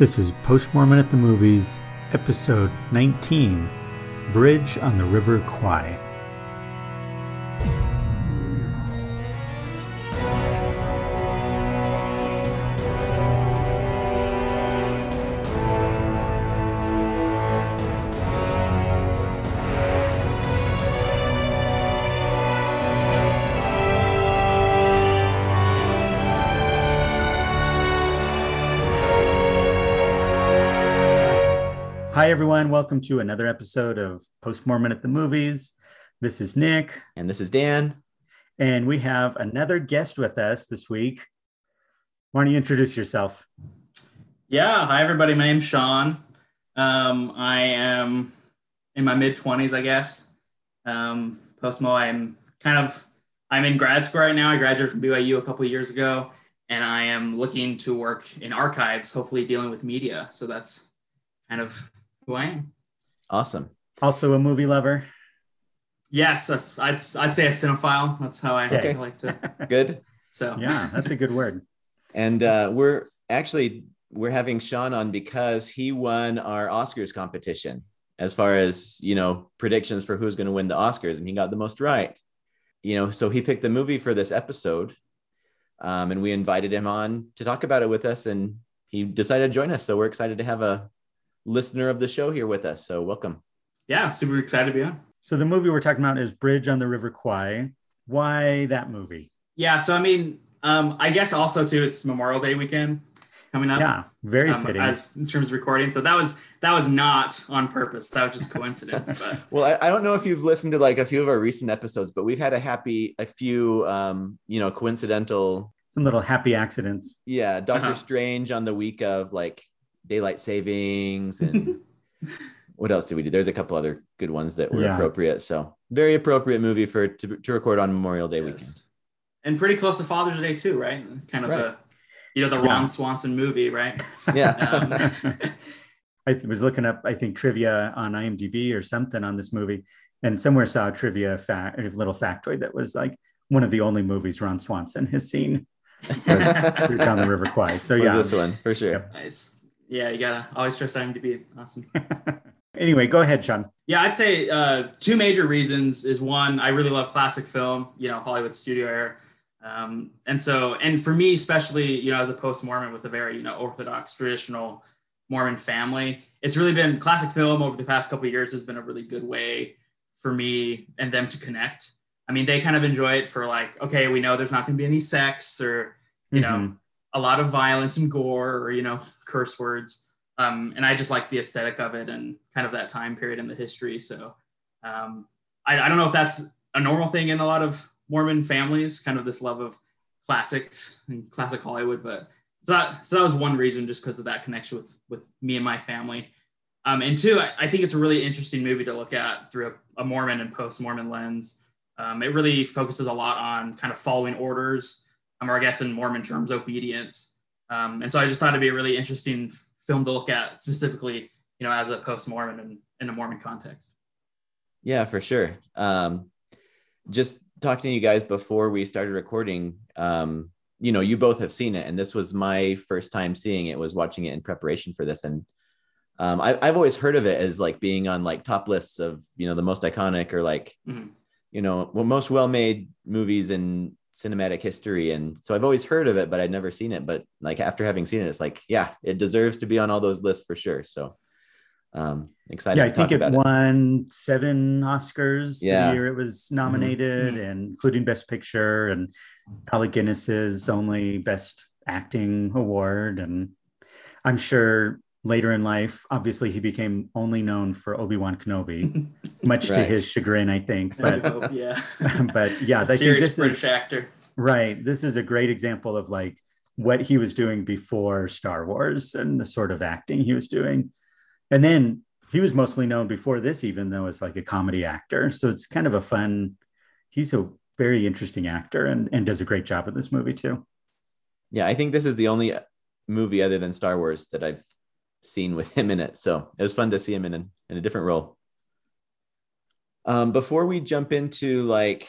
This is Post Mormon at the Movies, episode 19 Bridge on the River Kwai. Everyone. Welcome to another episode of Post Mormon at the Movies. This is Nick, And this is Dan. and we have another guest with us this week. Why don't you introduce yourself? Yeah, hi everybody. My name's Sean. Um, I am in my mid twenties, I guess. Um, Postmo, I'm kind of I'm in grad school right now. I graduated from BYU a couple of years ago, and I am looking to work in archives, hopefully dealing with media. So that's kind of who I am. Awesome. Also, a movie lover. Yes, I'd I'd say a cinephile. That's how I, Okay. Like to. Good. So Yeah, that's a good word. And uh, we're actually we're having Sean on because he won our Oscars competition as far as you know predictions for who's going to win the Oscars, and he got the most right. You know, so he picked the movie for this episode, um, and we invited him on to talk about it with us, and he decided to join us. So we're excited to have a listener of the show here with us. So welcome. yeah, super excited to be on. So, the movie we're talking about is Bridge on the River Kwai. Why that movie? Yeah, so I mean, um, I guess also too, it's Memorial Day weekend coming up. Yeah, very um, fitting. as in terms of recording. So that was that was not on purpose. That was just coincidence. but Well, I, I don't know if you've listened to like a few of our recent episodes, but we've had a happy, a few, um, you know, coincidental Some little happy accidents. Yeah, Doctor Uh-huh. Strange on the week of like daylight savings and what else did we do? There's a couple other good ones that were Yeah. appropriate. So very appropriate movie for to, to record on Memorial Day weekend. And pretty close to Father's Day too, right? Kind of Right. a you know the Yeah. Ron Swanson movie, right? Yeah. Um, I th- was looking up, I think, trivia on IMDb or something on this movie, and somewhere saw a trivia fact, a little factoid that was like one of the only movies Ron Swanson has seen was down the River Kwai. So Was yeah. this one for sure. Yep. nice. Yeah, you gotta always trust IMDb. Awesome. anyway, go ahead, Sean. Yeah, I'd say uh, two major reasons is one, I really love classic film, you know, Hollywood studio era. Um, and so, and for me, especially, you know, as a post Mormon with a very, you know, Orthodox traditional Mormon family, it's really been classic film over the past couple of years has been a really good way for me and them to connect. I mean, they kind of enjoy it for like, okay, we know there's not going to be any sex or, you know, Mhm. A lot of violence and gore or you know curse words. Um, and i just like the aesthetic of it and kind of that time period in the history. So um, I, I don't know if that's a normal thing in a lot of mormon families kind of this love of classics and classic hollywood but so that, so that was one reason just because of that connection with with me and my family. Um, and two I, I think it's a really interesting movie to look at through a, a mormon and post-mormon lens. Um, it really focuses a lot on kind of following orders um, or I guess in Mormon terms, obedience. Um, and so I just thought it'd be a really interesting film to look at specifically, you know, as a post-Mormon and in a Mormon context. Yeah, for sure. Um, just talking to you guys before we started recording, um, you know, you both have seen it, and this was my first time seeing it. Was watching it in preparation for this, and um, I, I've always heard of it as like being on like top lists of you know the most iconic or like Mhm. you know well, most well-made movies in cinematic history, and so I've always heard of it, but I'd never seen it. But like after having seen it, it's like yeah, it deserves to be on all those lists for sure. So um, excited. Yeah, I think it won seven Oscars Yeah. the year it was nominated, Mhm. and including Best Picture and Alec Guinness's only Best Acting award. And I'm sure later in life, obviously, he became only known for Obi Wan Kenobi, much to his chagrin, I think. But But, yeah, but yeah, I a think this British is actor. right. This is a great example of like what he was doing before Star Wars and the sort of acting he was doing. And then he was mostly known before this, even though as like a comedy actor. So it's kind of a fun. He's a very interesting actor and and does a great job in this movie too. Yeah, I think this is the only movie other than Star Wars that I've seen with him in it. So it was fun to see him in a, in a different role. Um, before we jump into like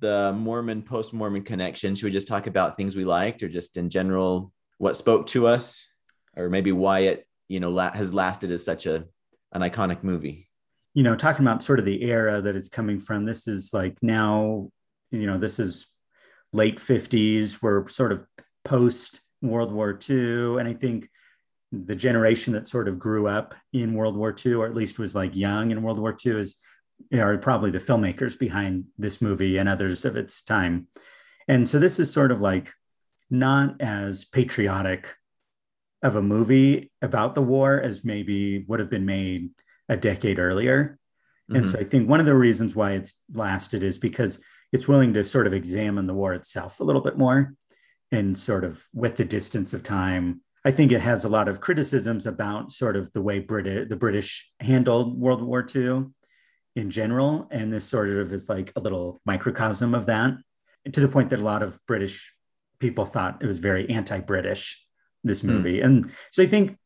the Mormon post Mormon connection, should we just talk about things we liked or just in general what spoke to us? or maybe why it you know la- has lasted as such a an iconic movie. You know, talking about sort of the era that it's coming from. This is like now, you know, this is late 50s. We're sort of post World War II. And I think the generation that sort of grew up in World War II, or at least was like young in World War II, is are probably the filmmakers behind this movie and others of its time. And so this is sort of like not as patriotic of a movie about the war as maybe would have been made a decade earlier. Mm-hmm. And so I think one of the reasons why it's lasted is because it's willing to sort of examine the war itself a little bit more and sort of with the distance of time. I think it has a lot of criticisms about sort of the way Brit- the British handled World War II in general. And this sort of is like a little microcosm of that to the point that a lot of British people thought it was very anti British, this hmm. movie. Mm. And so I think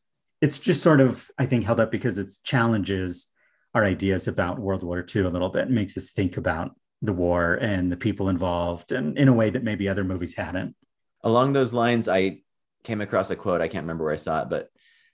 it's just sort of, I think, held up because it challenges our ideas about World War II a little bit makes us think about the war and the people involved and in a way that maybe other movies hadn't. Along those lines, I came across a quote. I can't remember where I saw it, but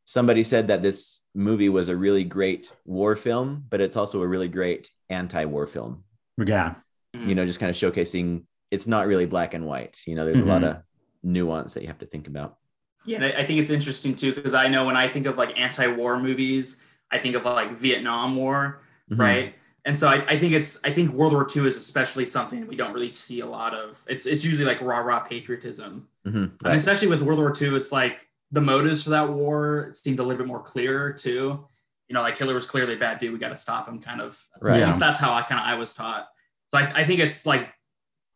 somebody said that this movie was a really great war film, but it's also a really great anti-war film. Yeah. You know, just kind of showcasing it's not really black and white. You know, there's mm-hmm. a lot of nuance that you have to think about. Yeah, I think it's interesting too because I know when I think of like anti-war movies, I think of like Vietnam War, mm-hmm. right? And so I, I, think it's I think World War II is especially something we don't really see a lot of. It's it's usually like rah rah patriotism, mm-hmm. right. and especially with World War II, it's like the motives for that war seemed a little bit more clear too. You know, like Hitler was clearly a bad dude. We got to stop him, kind of. Right. At least that's how I kind of I was taught. So I, I think it's like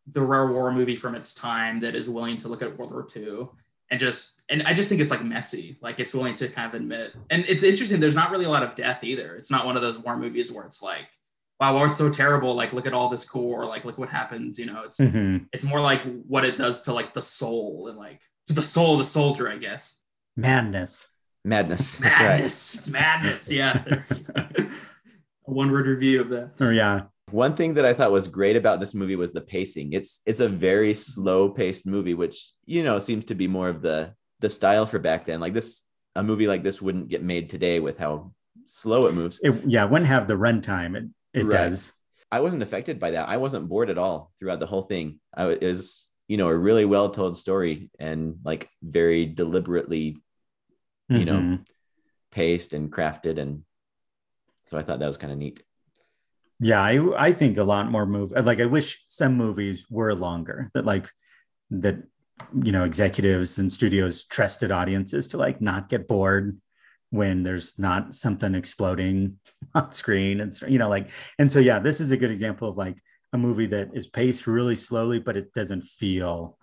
the rare war movie from its time that is willing to look at World War II and just and I just think it's like messy. Like it's willing to kind of admit. And it's interesting, there's not really a lot of death either. It's not one of those war movies where it's like, wow, war's so terrible. Like look at all this gore, like look what happens. You know, it's mm-hmm. it's more like what it does to like the soul and like to the soul of the soldier, I guess. Madness. Madness. Madness. Right. It's madness. Yeah. a one word review of that. Oh yeah. One thing that I thought was great about this movie was the pacing. It's it's a very slow paced movie, which you know seems to be more of the the style for back then. Like this, a movie like this wouldn't get made today with how slow it moves. It, yeah, it wouldn't have the runtime. It right. does. I wasn't affected by that. I wasn't bored at all throughout the whole thing. I was, you know, a really well told story and like very deliberately, you mm-hmm. know, paced and crafted. And so I thought that was kind of neat. Yeah, I I think a lot more move like I wish some movies were longer that like that you know executives and studios trusted audiences to like not get bored when there's not something exploding on screen and you know like and so yeah this is a good example of like a movie that is paced really slowly but it doesn't feel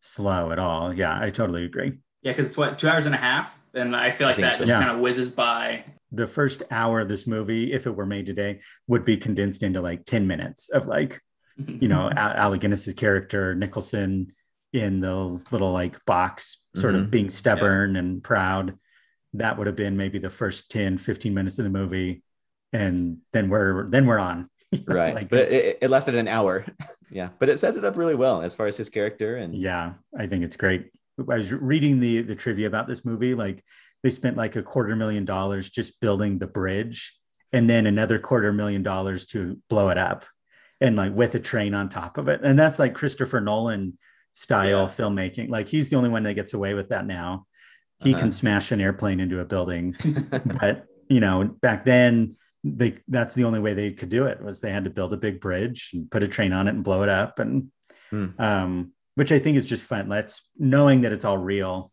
slow at all yeah i totally agree yeah because it's what two hours and a half and i feel like I that so. just yeah. kind of whizzes by the first hour of this movie, if it were made today, would be condensed into like 10 minutes of like, you know, Alec Guinness's character, Nicholson in the little like box, sort mm-hmm. of being stubborn yeah. and proud. That would have been maybe the first 10, 15 minutes of the movie. And then we're, then we're on. right. like, but it, it lasted an hour. yeah. But it sets it up really well as far as his character. And yeah, I think it's great. I was reading the, the trivia about this movie. Like they spent like a quarter million dollars just building the bridge and then another quarter million dollars to blow it up and like with a train on top of it and that's like christopher nolan style yeah. filmmaking like he's the only one that gets away with that now he uh-huh. can smash an airplane into a building but you know back then they that's the only way they could do it was they had to build a big bridge and put a train on it and blow it up and mm. um which i think is just fun let's knowing that it's all real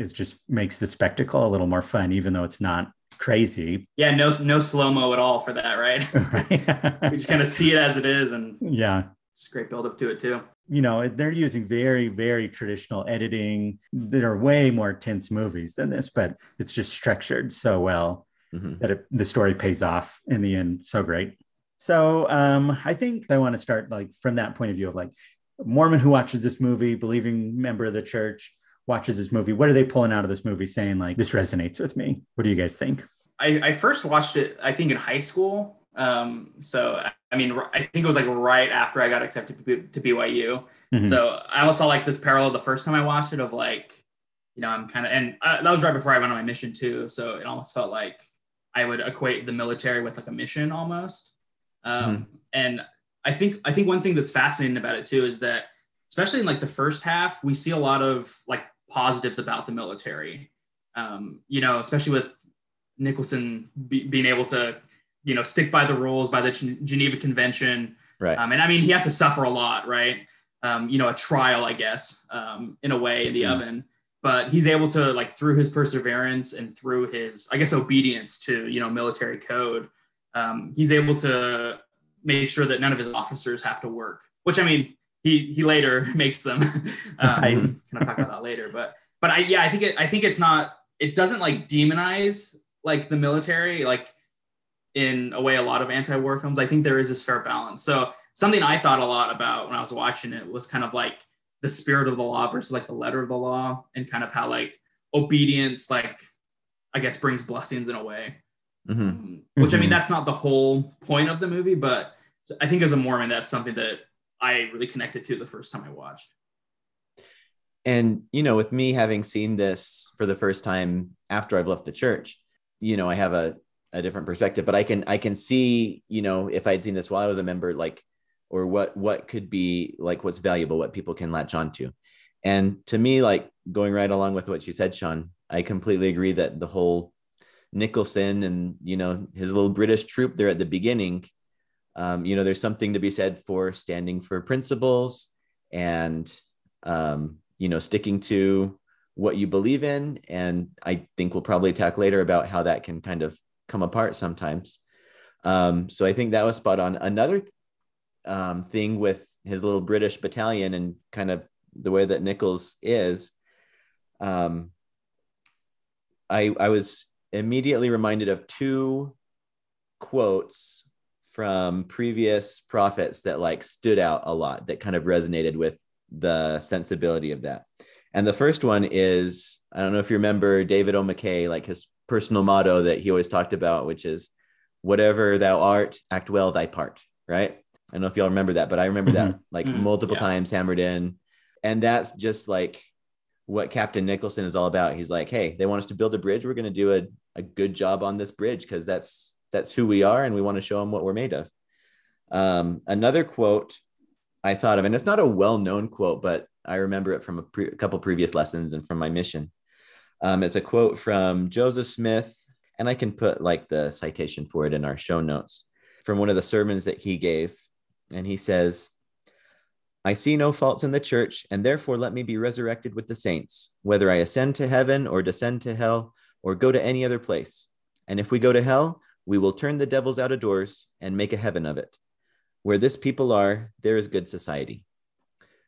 is just makes the spectacle a little more fun, even though it's not crazy. Yeah, no no slow mo at all for that, right? we just kind of see it as it is, and yeah, it's great build up to it too. You know, they're using very very traditional editing. There are way more tense movies than this, but it's just structured so well mm-hmm. that it, the story pays off in the end. So great. So um, I think I want to start like from that point of view of like Mormon who watches this movie, believing member of the church watches this movie, what are they pulling out of this movie saying like this resonates with me? What do you guys think? I, I first watched it, I think in high school. Um, so I mean, I think it was like right after I got accepted to, BYU. Mm-hmm. So I also saw like this parallel the first time I watched it of like you know, I'm kind of, and uh, that was right before I went on my mission too. So it almost felt like I would equate the military with like a mission almost. Um, mm-hmm. And I think, I think one thing that's fascinating about it too is that, especially in like the first half, we see a lot of like positives about the military. Um, you know, especially with Nicholson be, being able to, you know, stick by the rules by the Geneva Convention. Right. Um, and I mean, he has to suffer a lot, right? Um, you know, a trial, I guess, um, in a way in the mm. oven. But he's able to, like, through his perseverance and through his, I guess, obedience to, you know, military code, um, he's able to make sure that none of his officers have to work. Which I mean, he he later makes them. um, right. Can I talk about that later? But but I yeah, I think it I think it's not. It doesn't like demonize like the military like in a way a lot of anti-war films i think there is this fair balance so something i thought a lot about when i was watching it was kind of like the spirit of the law versus like the letter of the law and kind of how like obedience like i guess brings blessings in a way mm-hmm. Um, which i mean mm-hmm. that's not the whole point of the movie but i think as a mormon that's something that i really connected to the first time i watched and you know with me having seen this for the first time after i've left the church you know, I have a, a different perspective, but I can, I can see, you know, if I'd seen this while I was a member, like, or what, what could be like, what's valuable, what people can latch on to And to me, like going right along with what you said, Sean, I completely agree that the whole Nicholson and, you know, his little British troop there at the beginning, um, you know, there's something to be said for standing for principles and, um, you know, sticking to what you believe in. And I think we'll probably talk later about how that can kind of come apart sometimes. Um, so I think that was spot on. Another um, thing with his little British battalion and kind of the way that Nichols is, um, I, I was immediately reminded of two quotes from previous prophets that like stood out a lot that kind of resonated with the sensibility of that. And the first one is I don't know if you remember David O. McKay, like his personal motto that he always talked about, which is whatever thou art, act well thy part, right? I don't know if y'all remember that, but I remember mm-hmm. that like mm-hmm. multiple yeah. times hammered in. And that's just like what Captain Nicholson is all about. He's like, hey, they want us to build a bridge. We're going to do a, a good job on this bridge because that's that's who we are and we want to show them what we're made of. Um, another quote I thought of, and it's not a well-known quote, but I remember it from a, pre- a couple previous lessons and from my mission. Um, it's a quote from Joseph Smith, and I can put like the citation for it in our show notes from one of the sermons that he gave. And he says, I see no faults in the church, and therefore let me be resurrected with the saints, whether I ascend to heaven or descend to hell or go to any other place. And if we go to hell, we will turn the devils out of doors and make a heaven of it. Where this people are, there is good society.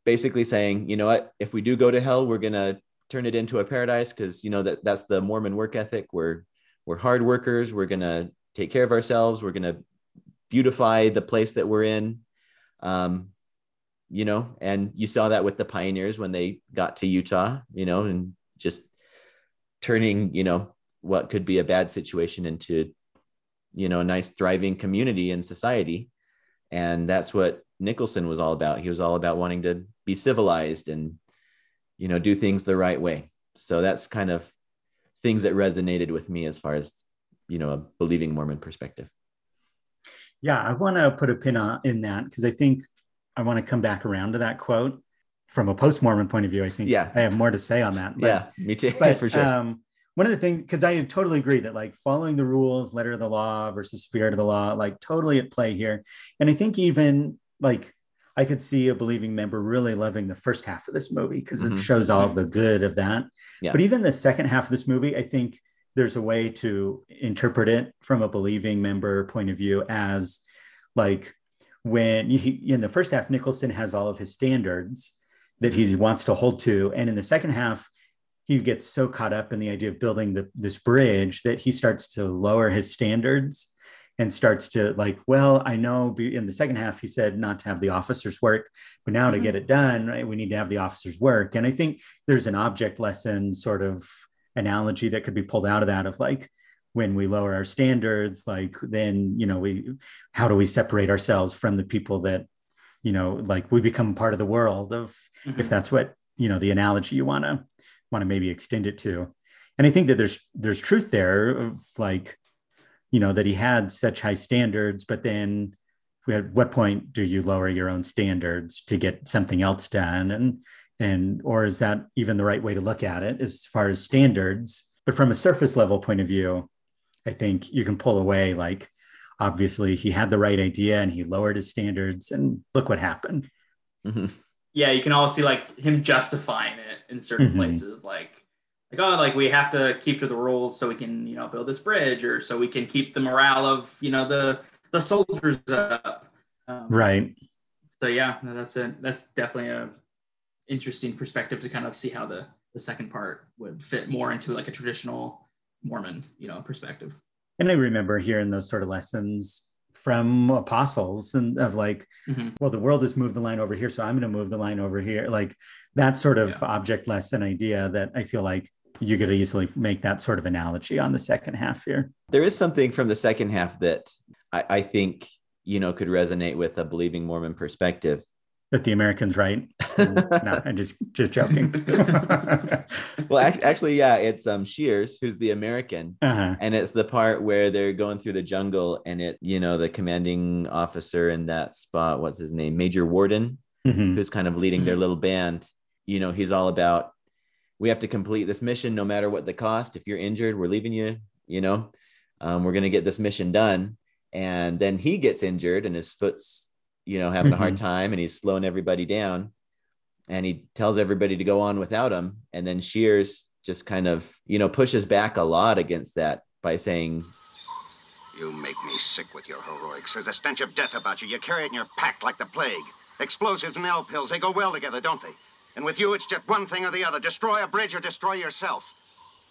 Basically saying, you know what, if we do go to hell, we're gonna turn it into a paradise because you know that that's the Mormon work ethic. We're we're hard workers. We're gonna take care of ourselves. We're gonna beautify the place that we're in. Um, you know, and you saw that with the pioneers when they got to Utah, you know, and just turning, you know, what could be a bad situation into, you know, a nice thriving community and society and that's what nicholson was all about he was all about wanting to be civilized and you know do things the right way. So that's kind of things that resonated with me as far as you know a believing mormon perspective. Yeah i want to put a pin on in that because i think i want to come back around to that quote from a post-mormon point of view i think. Yeah. I have more to say on that but, yeah me too but, for sure. um, one of the things because i totally agree that like following the rules letter of the law versus spirit of the law like totally at play here. And i think even like i could see a believing member really loving the first half of this movie because mm-hmm. it shows all the good of that yeah. but even the second half of this movie i think there's a way to interpret it from a believing member point of view as like when he, in the first half nicholson has all of his standards that he wants to hold to and in the second half he gets so caught up in the idea of building the, this bridge that he starts to lower his standards and starts to like well i know in the second half he said not to have the officers work but now mm-hmm. to get it done right we need to have the officers work and i think there's an object lesson sort of analogy that could be pulled out of that of like when we lower our standards like then you know we how do we separate ourselves from the people that you know like we become part of the world of mm-hmm. if that's what you know the analogy you want to want to maybe extend it to. And I think that there's there's truth there of like, you know, that he had such high standards, but then at what point do you lower your own standards to get something else done? And and or is that even the right way to look at it as far as standards? But from a surface level point of view, I think you can pull away like obviously he had the right idea and he lowered his standards and look what happened. Mm-hmm. Yeah, you can all see like him justifying it in certain mm-hmm. places, like like oh, like we have to keep to the rules so we can you know build this bridge or so we can keep the morale of you know the the soldiers up. Um, right. So yeah, that's a that's definitely a interesting perspective to kind of see how the the second part would fit more into like a traditional Mormon, you know, perspective. And I remember hearing those sort of lessons from apostles and of like, mm-hmm. well, the world has moved the line over here, so I'm going to move the line over here. Like that sort of yeah. object lesson idea that I feel like you could easily make that sort of analogy on the second half here. There is something from the second half that I, I think you know could resonate with a believing Mormon perspective that the Americans right. no, I'm just just joking. well, actually, yeah, it's um Shears who's the American, uh-huh. and it's the part where they're going through the jungle, and it you know the commanding officer in that spot, what's his name, Major Warden, mm-hmm. who's kind of leading their little band. You know, he's all about we have to complete this mission no matter what the cost. If you're injured, we're leaving you. You know, um, we're gonna get this mission done. And then he gets injured, and his foot's you know, having mm-hmm. a hard mm-hmm. time and he's slowing everybody down. And he tells everybody to go on without him. And then Shears just kind of, you know, pushes back a lot against that by saying, You make me sick with your heroics. There's a stench of death about you. You carry it in your pack like the plague. Explosives and L pills, they go well together, don't they? And with you, it's just one thing or the other destroy a bridge or destroy yourself.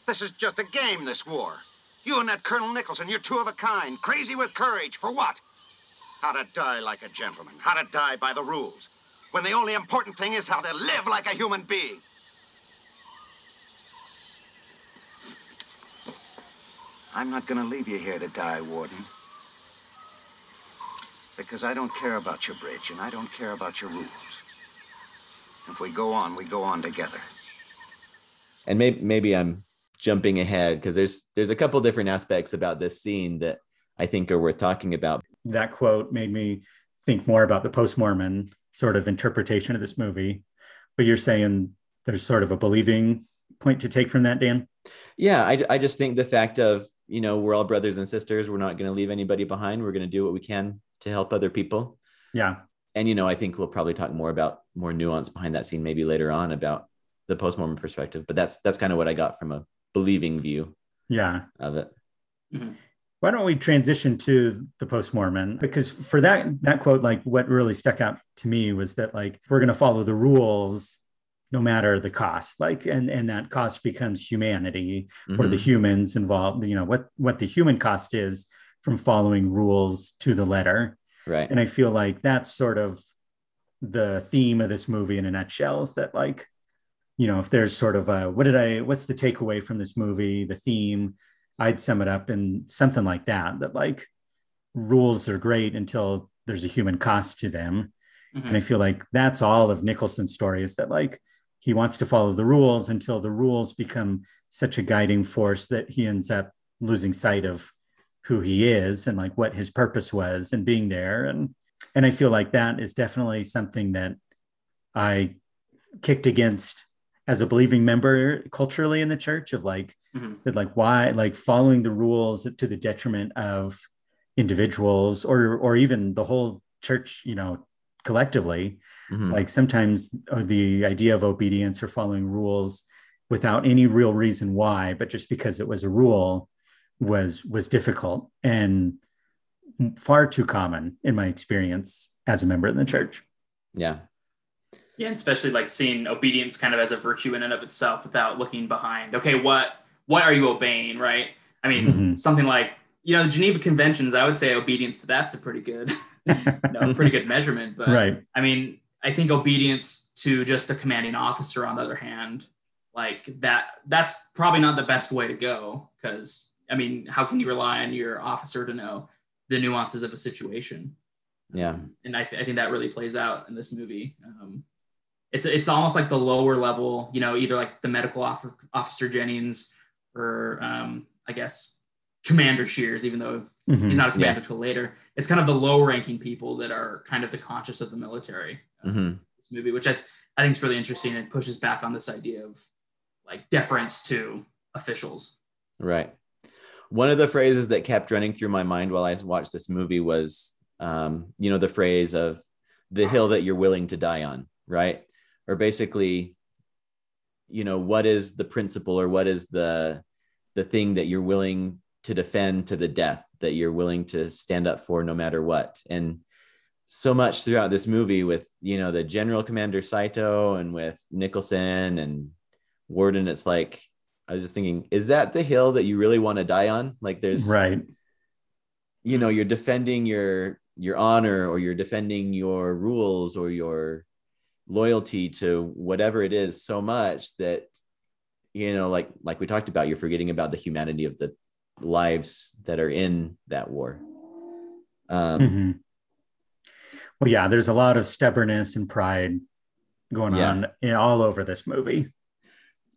This is just a game, this war. You and that Colonel Nicholson, you're two of a kind, crazy with courage. For what? How to die like a gentleman. How to die by the rules. When the only important thing is how to live like a human being. I'm not going to leave you here to die, Warden. Because I don't care about your bridge, and I don't care about your rules. If we go on, we go on together. And maybe, maybe I'm jumping ahead because there's there's a couple different aspects about this scene that I think are worth talking about that quote made me think more about the post Mormon sort of interpretation of this movie. But you're saying there's sort of a believing point to take from that, Dan? Yeah, I, I just think the fact of, you know, we're all brothers and sisters. We're not going to leave anybody behind. We're going to do what we can to help other people. Yeah. And, you know, I think we'll probably talk more about more nuance behind that scene maybe later on about the post Mormon perspective. But that's that's kind of what I got from a believing view. Yeah. Of it. Mm-hmm why don't we transition to the post-mormon because for that that quote like what really stuck out to me was that like we're going to follow the rules no matter the cost like and and that cost becomes humanity mm-hmm. or the mm-hmm. humans involved you know what what the human cost is from following rules to the letter right and i feel like that's sort of the theme of this movie in a nutshell is that like you know if there's sort of a what did i what's the takeaway from this movie the theme I'd sum it up in something like that that like rules are great until there's a human cost to them. Mm-hmm. And I feel like that's all of Nicholson's story is that like he wants to follow the rules until the rules become such a guiding force that he ends up losing sight of who he is and like what his purpose was and being there and and I feel like that is definitely something that I kicked against as a believing member culturally in the church of like mm-hmm. that like why like following the rules to the detriment of individuals or or even the whole church you know collectively mm-hmm. like sometimes uh, the idea of obedience or following rules without any real reason why but just because it was a rule was was difficult and far too common in my experience as a member in the church yeah yeah, and especially like seeing obedience kind of as a virtue in and of itself without looking behind. Okay, what what are you obeying, right? I mean, mm-hmm. something like you know the Geneva Conventions. I would say obedience to that's a pretty good, no, pretty good measurement. But right. I mean, I think obedience to just a commanding officer, on the other hand, like that, that's probably not the best way to go. Because I mean, how can you rely on your officer to know the nuances of a situation? Yeah, and I, th- I think that really plays out in this movie. Um, it's it's almost like the lower level, you know, either like the medical officer Jennings or um, I guess Commander Shears, even though mm-hmm. he's not a commander until yeah. later. It's kind of the low ranking people that are kind of the conscious of the military. Uh, mm-hmm. This movie, which I, I think is really interesting and pushes back on this idea of like deference to officials. Right. One of the phrases that kept running through my mind while I watched this movie was, um, you know, the phrase of the hill that you're willing to die on, right? Or basically, you know, what is the principle or what is the the thing that you're willing to defend to the death, that you're willing to stand up for no matter what. And so much throughout this movie with, you know, the General Commander Saito and with Nicholson and Warden, it's like I was just thinking, is that the hill that you really want to die on? Like there's right. You know, you're defending your your honor or you're defending your rules or your loyalty to whatever it is so much that you know like like we talked about you're forgetting about the humanity of the lives that are in that war um mm-hmm. well yeah there's a lot of stubbornness and pride going yeah. on in, all over this movie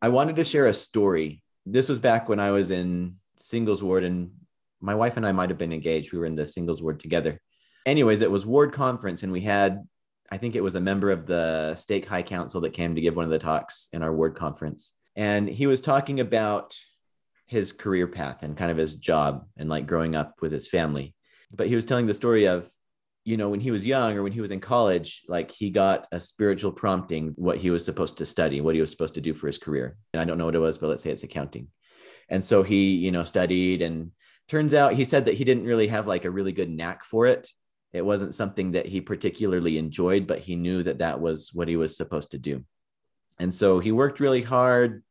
I wanted to share a story. This was back when I was in singles ward, and my wife and I might have been engaged. We were in the singles ward together. Anyways, it was ward conference, and we had, I think it was a member of the stake high council that came to give one of the talks in our ward conference. And he was talking about his career path and kind of his job and like growing up with his family. But he was telling the story of you know, when he was young or when he was in college, like he got a spiritual prompting what he was supposed to study, what he was supposed to do for his career. And I don't know what it was, but let's say it's accounting. And so he, you know, studied and turns out he said that he didn't really have like a really good knack for it. It wasn't something that he particularly enjoyed, but he knew that that was what he was supposed to do. And so he worked really hard,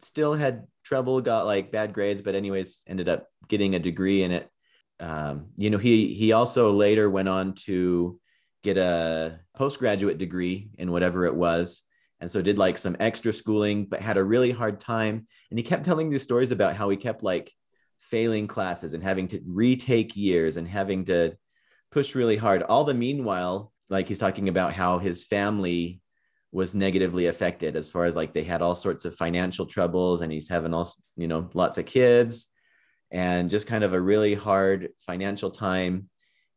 still had trouble, got like bad grades, but anyways, ended up getting a degree in it um, you know, he he also later went on to get a postgraduate degree in whatever it was, and so did like some extra schooling, but had a really hard time. And he kept telling these stories about how he kept like failing classes and having to retake years and having to push really hard. All the meanwhile, like he's talking about how his family was negatively affected as far as like they had all sorts of financial troubles and he's having all you know lots of kids and just kind of a really hard financial time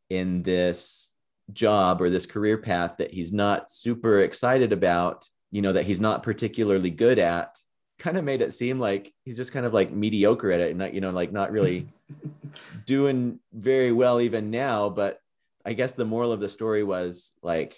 in this job or this career path that he's not super excited about, you know, that he's not particularly good at, kind of made it seem like he's just kind of like mediocre at it and not, you know, like not really doing very well even now. But I guess the moral of the story was like,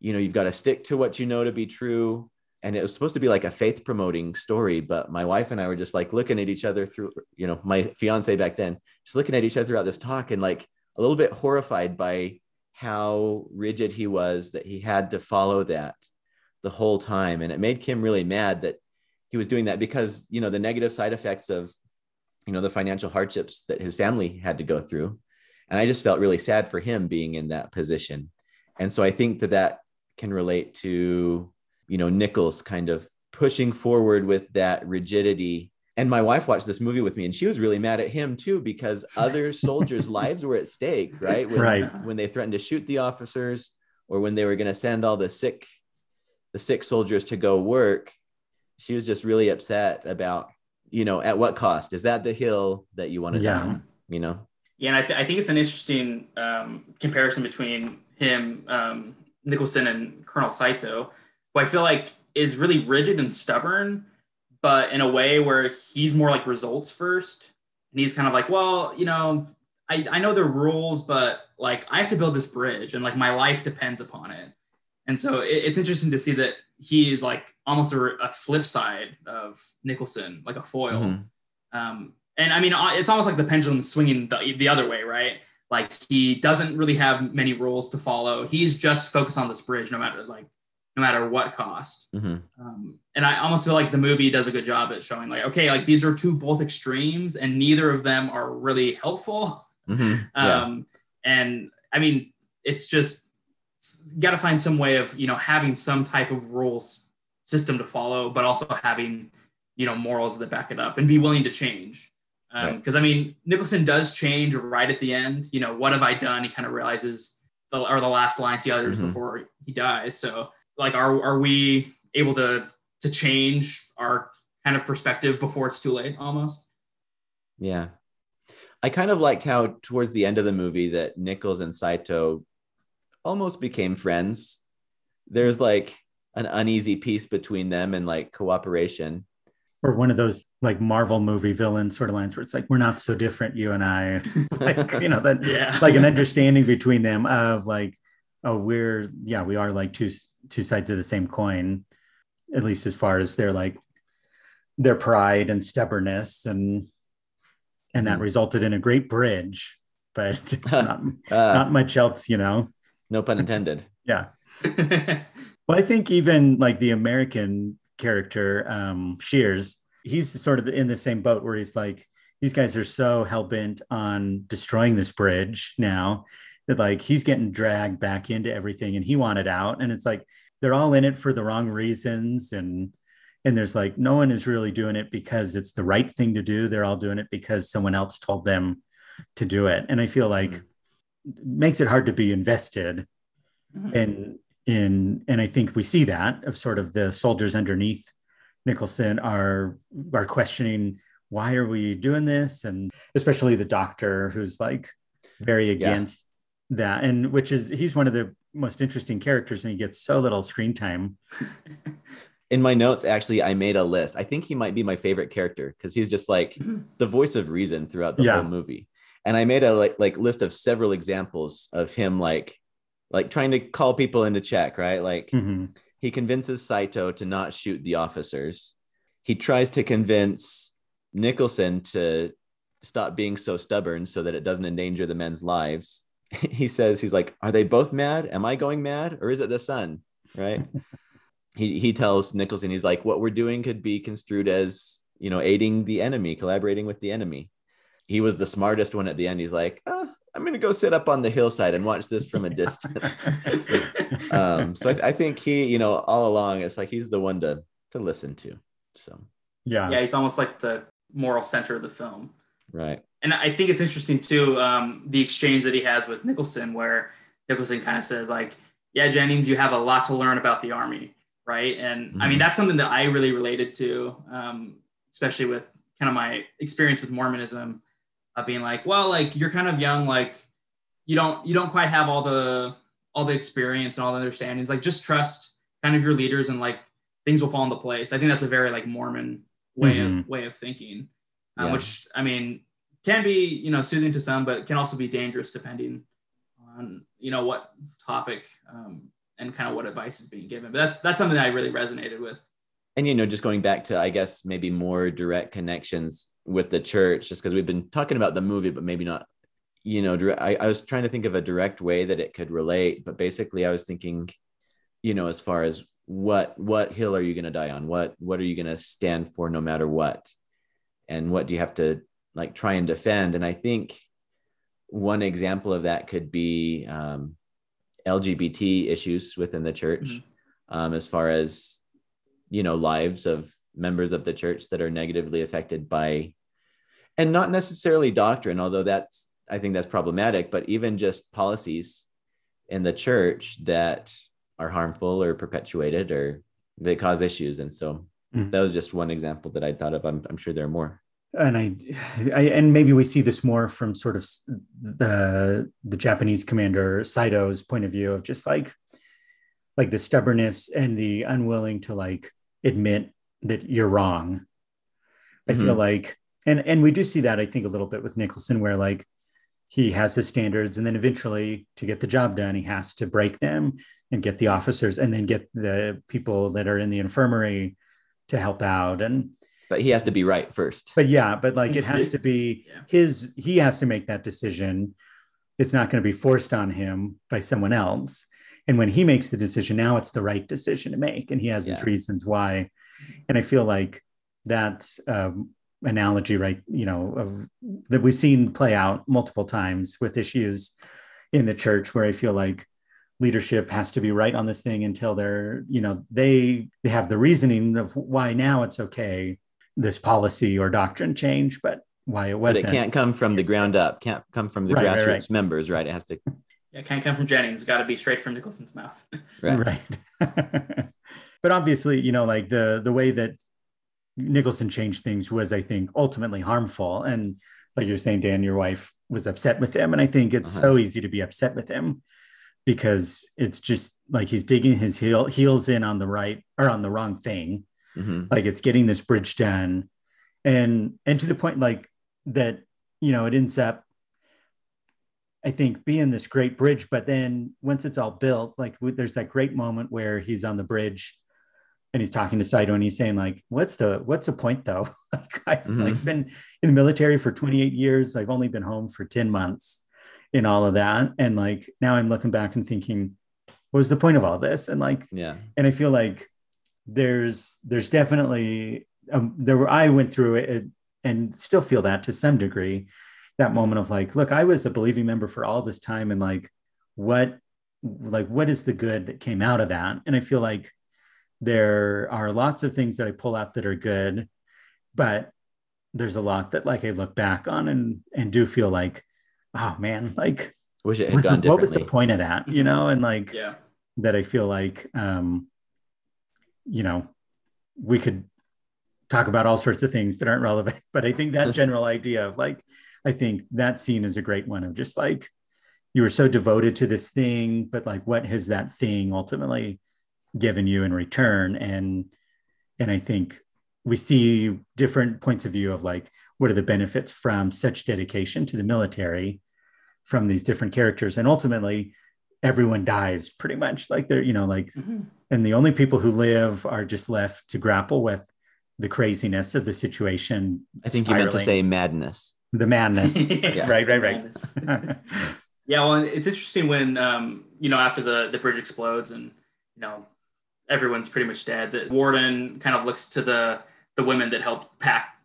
you know, you've got to stick to what you know to be true and it was supposed to be like a faith promoting story but my wife and i were just like looking at each other through you know my fiance back then just looking at each other throughout this talk and like a little bit horrified by how rigid he was that he had to follow that the whole time. And it made kim really mad that he was doing that because you know the negative side effects of you know the financial hardships that his family had to go through. And i just felt really sad for him being in that position. And so i think that that can relate to you know Nichols kind of pushing forward with that rigidity. And my wife watched this movie with me and she was really mad at him too because other soldiers lives were at stake right? When, right. when they threatened to shoot the officers or when they were going to send all the sick the sick soldiers to go work she was just really upset about you know at what cost? Is that the hill that you want to yeah. die you know? Yeah and I, th- I think it's an interesting um, comparison between him um, nicholson and colonel saito who I feel like is really rigid and stubborn, but in a way where he's more like results first. And he's kind of like, well, you know, I, I know the rules, but like I have to build this bridge and like my life depends upon it. And so it, it's interesting to see that he is like almost a, a, flip side of Nicholson, like a foil. Mm-hmm. Um, and I mean, it's almost like the pendulum swinging the, the other way, right? Like he doesn't really have many rules to follow. He's just focused on this bridge, no matter like no matter what cost. Mm-hmm. Um, and I almost feel like the movie does a good job at showing like, okay, like these are two both extremes, and neither of them are really helpful. Mm-hmm. Yeah. Um, and I mean, it's just got to find some way of you know having some type of rules system to follow, but also having you know morals that back it up and be willing to change. Because um, right. I mean, Nicholson does change right at the end. You know, what have I done? He kind of realizes, the, or the last lines he utters mm-hmm. before he dies. So like are are we able to to change our kind of perspective before it's too late almost Yeah. I kind of liked how towards the end of the movie that Nichols and Saito almost became friends. There's like an uneasy peace between them and like cooperation. or one of those like Marvel movie villain sort of lines where it's like we're not so different, you and I. like you know that yeah like an understanding between them of like oh we're yeah we are like two two sides of the same coin at least as far as their like their pride and stubbornness and and that Mhm. resulted in a great bridge but not, Uh, not much else you know no pun intended. yeah well i think even like the american character um shears he's sort of in the same boat where he's like these guys are so hell-bent on destroying this bridge now that like he's getting dragged back into everything and he wanted out. And it's like they're all in it for the wrong reasons. And and there's like no one is really doing it because it's the right thing to do. They're all doing it because someone else told them to do it. And i feel like Mhm. makes it hard to be invested Mhm. and in and I think we see that of sort of the soldiers underneath Nicholson are are questioning why are we doing this? And especially the doctor who's like very against that and which is he's one of the most interesting characters and he gets so little screen time In my notes, actually, I made a list. I think he might be my favorite character because he's just like the voice of reason throughout the Yeah. whole movie. And I made a like like list of several examples of him like like trying to call people into check, right? Like Mhm. he convinces Saito to not shoot the officers. He tries to convince Nicholson to stop being so stubborn so that it doesn't endanger the men's lives. He says he's like, "Are they both mad? Am I going mad, or is it the sun?" Right? he he tells Nicholson he's like, "What we're doing could be construed as you know aiding the enemy, collaborating with the enemy." He was the smartest one at the end. He's like, "Ah, "I'm gonna go sit up on the hillside and watch this from a distance." um, so I, I think he, you know, all along, it's like he's the one to to listen to. So yeah yeah he's almost like the moral center of the film right, and I think it's interesting too um, the exchange that he has with Nicholson, where Nicholson kind of says like, "Yeah, Jennings, you have a lot to learn about the army, right?" And I mean Mhm. that's something that I really related to, um, especially with kind of my experience with Mormonism, uh, being like, "Well, like you're kind of young, like you don't you don't quite have all the all the experience and all the understandings. Like just trust kind of your leaders and like things will fall into place." I think that's a very like Mormon way Mhm. of way of thinking uh, Yeah. which I mean can be you know soothing to some, but it can also be dangerous depending on you know what topic um, and kind of what advice is being given. But that's that's something that I really resonated with. and you know, just going back to I guess maybe more direct connections with the church, just because we've been talking about the movie, but maybe not. You know, I, I was trying to think of a direct way that it could relate, but basically, I was thinking, you know, as far as what what hill are you going to die on? What what are you going to stand for, no matter what? And what do you have to like try and defend? And I think one example of that could be um, LGBT issues within the church, Mhm. um, as far as you know lives of members of the church that are negatively affected by, and not necessarily doctrine, although that's I think that's problematic, but even just policies in the church that are harmful or perpetuated or they cause issues. And so Mhm. that was just one example that I thought of. I'm, I'm sure there are more. And I, I and maybe we see this more from sort of the the Japanese commander Saito's point of view of just like like the stubbornness and the unwilling to like admit that you're wrong. I feel mm-hmm. like and and we do see that I think a little bit with Nicholson where like he has his standards and then eventually to get the job done he has to break them and get the officers and then get the people that are in the infirmary to help out and But he has to be right first. but yeah but like it has to be Yeah. his he has to make that decision. It's not going to be forced on him by someone else. And when he makes the decision now it's the right decision to make and he has his reasons why. And i feel like that um, analogy right you know of that we've seen play out multiple times with issues in the church where i feel like leadership has to be right on this thing until they're you know they they have the reasoning of why now it's okay this policy or doctrine change but why it wasn't it can't come from the ground up, can't come from the Right, right, grassroots right. members, right? It has to Yeah, can't come from Jennings. Got to be straight from Nicholson's mouth. Right. right. but obviously, you know, like the the way that Nicholson changed things was, I think, ultimately harmful. And like you're saying, Dan, your wife was upset with him, and I think it's Uh-huh. so easy to be upset with him because it's just like he's digging his heel heels in on the right or on the wrong thing. Mhm. Like it's getting this bridge done, and and to the point like that, you know, it ends up. I think being this great bridge, but then once it's all built, like there's that great moment where he's on the bridge and he's talking to Saito and he's saying like, what's the, what's the point though? like I've Mhm. like been in the military for 28 years. I've only been home for 10 months in all of that. And like, now I'm looking back and thinking, what was the point of all this? And like, Yeah. and I feel like there's there's definitely um, there were I went through it and still feel that to some degree that moment of like look I was a believing member for all this time and like what like what is the good that came out of that? And I feel like there are lots of things that I pull out that are good but there's a lot that like I look back on and and do feel like oh man like Wish it had what's the- gone what was the point of that you know? And like yeah. that I feel like, um, you know, we could talk about all sorts of things that aren't relevant. But I think that general idea of like, I think that scene is a great one of just like, you were so devoted to this thing, but like, what has that thing ultimately given you in return? And, and I think we see different points of view of like, what are the benefits from such dedication to the military from these different characters? And ultimately, everyone dies pretty much like they're, you know, like Mhm. And the only people who live are just left to grapple with the craziness of the situation I think you meant to say madness. the madness Yeah. right right right Yeah, well, it's interesting when um, you know after the the bridge explodes and you know everyone's pretty much dead. That Warden kind of looks to the the women that helped pack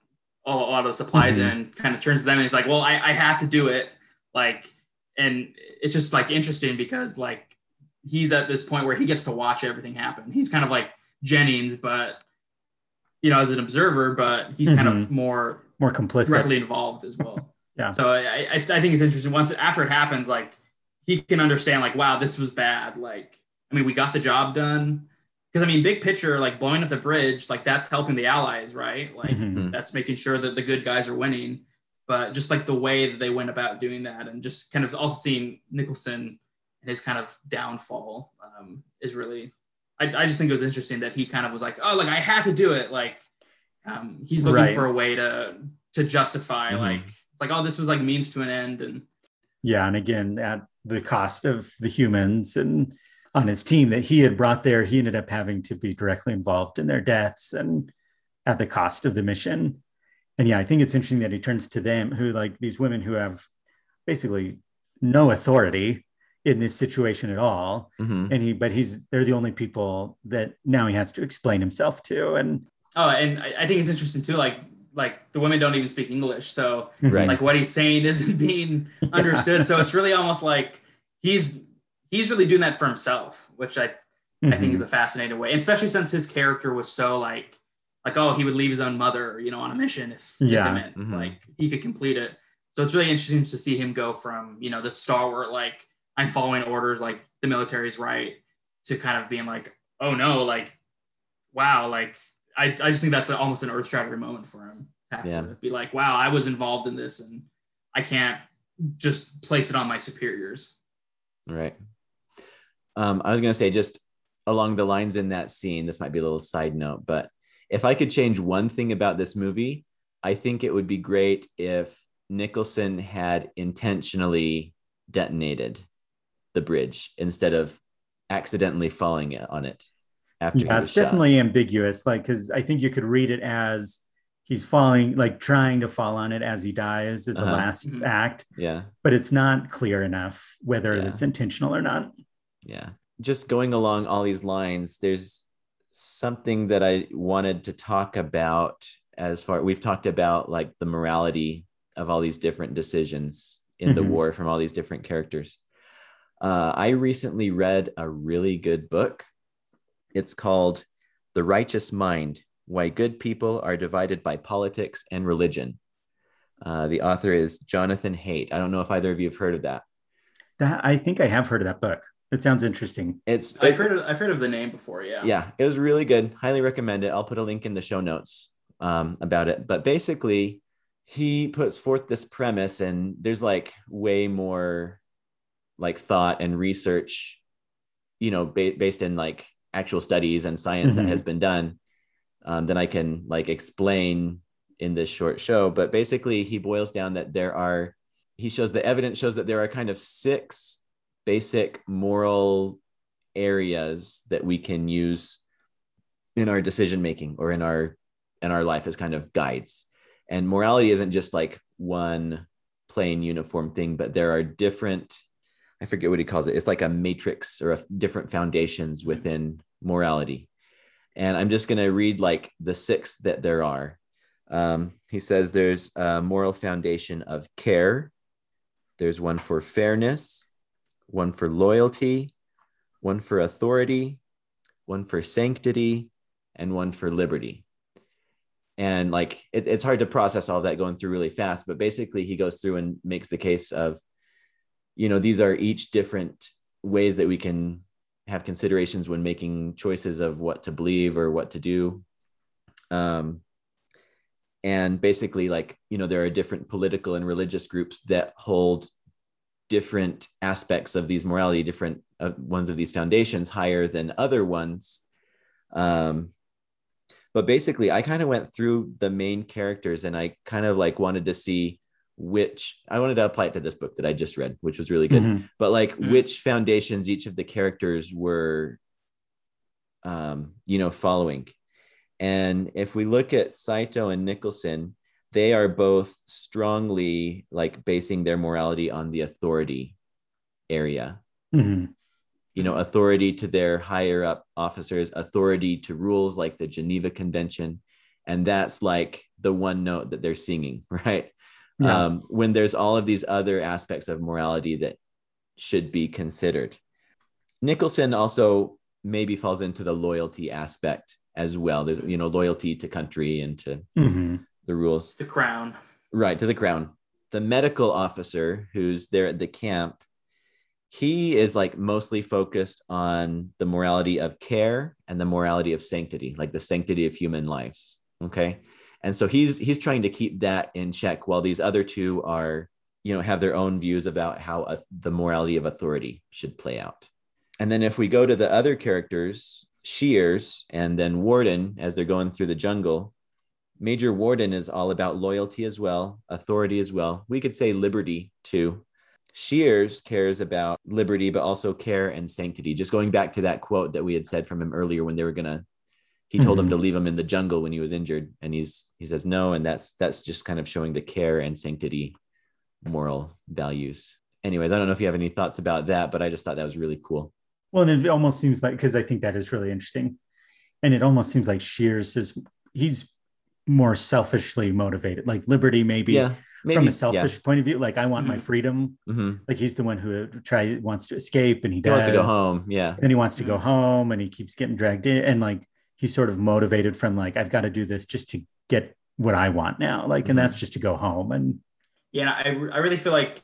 all, a lot of the supplies Mhm. in, kind of turns to them and he's like, "Well, I, I have to do it." Like, and it's just like interesting because like he's at this point where he gets to watch everything happen. He's kind of like Jennings, but you know, as an observer, but he's kind of more more complicit directly involved as well. Yeah. So I, I, I think it's interesting. Once after it happens, like he can understand, like, wow, this was bad. Like, I mean, we got the job done. Because I mean, big picture, like blowing up the bridge, like that's helping the allies, right? Like Mhm. that's making sure that the good guys are winning. But just like the way that they went about doing that, and just kind of also seeing Nicholson and his kind of downfall um, is really. I, I just think it was interesting that he kind of was like, oh, like I had to do it. Like um, he's looking Right. for a way to to justify Mhm. like it's like oh this was like means to an end and yeah and again at the cost of the humans and on his team that he had brought there he ended up having to be directly involved in their deaths and at the cost of the mission and yeah i think it's interesting that he turns to them who like these women who have basically no authority in this situation at all Mhm. and he but he's they're the only people that now he has to explain himself to and oh and I, I think it's interesting too like like the women don't even speak english so Right. like what he's saying isn't being understood so it's really almost like he's he's really doing that for himself which i I think Mhm. is a fascinating way, and especially since his character was so like, like oh, he would leave his own mother, you know, on a mission if, if Yeah. it meant Mhm. like he could complete it. So it's really interesting to see him go from you know the stalwart like I'm following orders, like the military's right, to kind of being like, oh no, like wow, like I, I just think that's almost an earth shattering moment for him. To have Yeah. to be like, wow, I was involved in this, and I can't just place it on my superiors. Right. Um, I was going to say, just along the lines in that scene, this might be a little side note, but if I could change one thing about this movie, I think it would be great if Nicholson had intentionally detonated the bridge instead of accidentally falling on it after he yeah was it's shot. definitely ambiguous like because i think you could read it as he's falling like trying to fall on it as he dies as the Uh-huh. last Mhm. act yeah. but it's not clear enough whether Yeah. it's intentional or not yeah just going along all these lines there's something that i wanted to talk about as far we've talked about like the morality of all these different decisions in the Mhm. war from all these different characters uh, i recently read a really good book it's called the righteous mind why good people are divided by politics and religion uh, the author is jonathan haidt i don't know if either of you have heard of that That I think I have heard of that book. It sounds interesting. It's I've heard of, I've heard of the name before. Yeah. yeah, it was really good. Highly recommend it. I'll put a link in the show notes um, about it. But basically, he puts forth this premise, and there's like way more like thought and research, you know, ba- based in like actual studies and science Mhm. that has been done um, than I can like explain in this short show. But basically, he boils down that there are, he shows the evidence shows that there are kind of six basic moral areas that we can use in our decision making or in our in our life as kind of guides and morality isn't just like one plain uniform thing but there are different i forget what he calls it. It's like a matrix or a different foundations within morality. And i'm just going to read like the six that there are. Um, he says there's a moral foundation of care. There's one for fairness one for loyalty one for authority one for sanctity and one for liberty. And like it, it's hard to process all that going through really fast but basically he goes through and makes the case of you know these are each different ways that we can have considerations when making choices of what to believe or what to do. Um and basically like you know there are different political and religious groups that hold different aspects of these morality different uh, ones of these foundations higher than other ones. Um but basically i kind of went through the main characters and i kind of like wanted to see which i wanted to apply it to this book that i just read which was really good Mhm. but like Mhm. which foundations each of the characters were um you know following and if we look at saito and nicholson they are both strongly like basing their morality on the authority area Mhm. you know authority to their higher up officers authority to rules like the geneva convention and that's like the one note that they're singing right Yeah. um, when there's all of these other aspects of morality that should be considered nicholson also maybe falls into the loyalty aspect as well there's you know loyalty to country and to Mhm. the rules The crown. Right, to the crown. The medical officer who's there at the camp, he is like mostly focused on the morality of care and the morality of sanctity, like the sanctity of human lives. Okay. And so he's he's trying to keep that in check while these other two are, you know, have their own views about how uh, the morality of authority should play out. And then if we go to the other characters, Shears and then Warden, as they're going through the jungle, Major Warden is all about loyalty as well, authority as well. We could say liberty too. Shears cares about liberty, but also care and sanctity. Just going back to that quote that we had said from him earlier when they were gonna, he told him to leave him in the jungle when he was injured, and he's he says no, and that's that's just kind of showing the care and sanctity moral values. Anyways, I don't know if you have any thoughts about that, but I just thought that was really cool. Well, and it almost seems like because I think that is really interesting, and it almost seems like Shears is he's more selfishly motivated, like liberty maybe, yeah, maybe from a yeah. selfish point of view. Like I want my Mhm. freedom. Mhm. Like he's the one who try wants to escape, and he He does. wants to go home. Yeah, Then he wants to go Mhm. home, and he keeps getting dragged in, and like he's sort of motivated from like I've got to do this just to get what I want now, like, Mhm. and that's just to go home and Yeah, I, I really feel like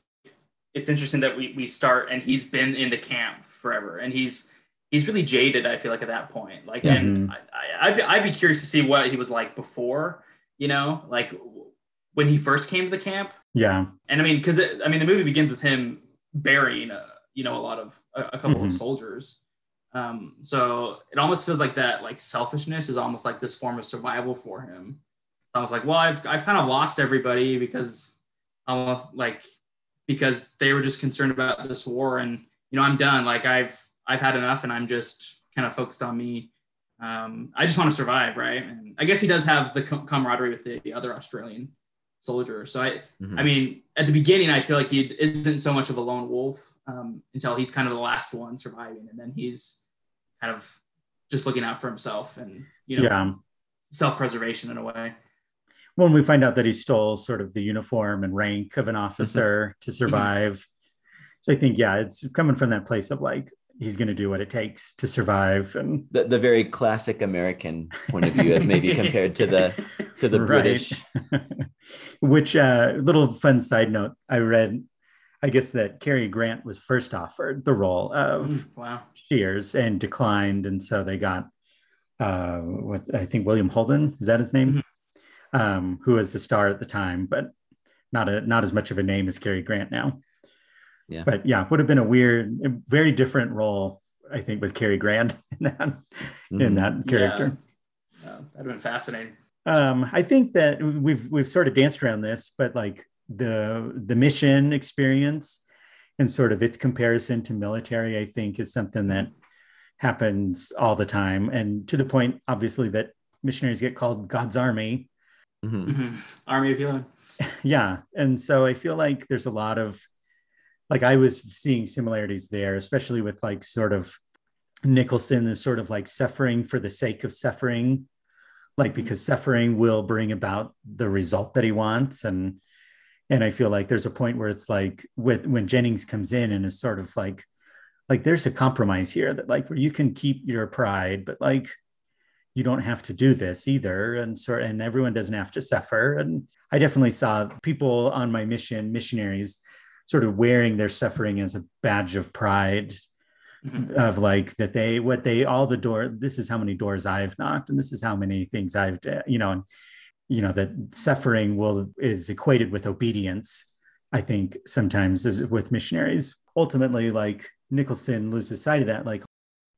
it's interesting that we we start and he's been in the camp forever and he's he's really jaded. I feel like at that point, like, and I, I, I'd, be, I'd be curious to see what he was like before, you know, like when he first came to the camp. yeah, And I mean, because I mean, the movie begins with him burying, a, you know, a lot of a, a couple Mhm. of soldiers. Um, so it almost feels like that, like selfishness is almost like this form of survival for him. I was like, well, I've I've kind of lost everybody because almost like because they were just concerned about this war, and you know, I'm done. Like I've I've had enough, and I'm just kind of focused on me. Um, I just want to survive, right? And I guess he does have the com- camaraderie with the, the other Australian soldiers. So I, Mhm. I mean, at the beginning, I feel like he isn't so much of a lone wolf um, until he's kind of the last one surviving, and then he's kind of just looking out for himself and you know yeah. self-preservation in a way. When we find out that he stole sort of the uniform and rank of an officer to survive, so I think yeah, it's coming from that place of like he's going to do what it takes to survive, and the, the very classic American point of view, as maybe compared to the to the Right. British. Which uh, little fun side note I read, I guess that Cary Grant was first offered the role of Mm, wow. Shears and declined, and so they got uh, what I think William Holden is that his name, um, who was the star at the time, but not a not as much of a name as Cary Grant now. Yeah. But yeah, would have been a weird, very different role, I think, with Cary Grant in that in Mhm. that character. Yeah. Uh, that'd have been fascinating. Um, I think that we've we've sort of danced around this, but like the the mission experience and sort of its comparison to military, I think, is something that happens all the time, and to the point, obviously, that missionaries get called God's army. Mhm. Mhm. Army of Healing. Yeah, and so I feel like there's a lot of like I was seeing similarities there, especially with like sort of Nicholson is sort of like suffering for the sake of suffering, like because suffering will bring about the result that he wants. And and I feel like there's a point where it's like with when Jennings comes in and is sort of like like there's a compromise here that like where you can keep your pride, but like you don't have to do this either. And sort and everyone doesn't have to suffer. And I definitely saw people on my mission, missionaries, sort of wearing their suffering as a badge of pride Mhm. of like that they what they all the door this is how many doors i've knocked and this is how many things i've you know and you know that suffering will is equated with obedience i think sometimes is with missionaries. Ultimately like nicholson loses sight of that like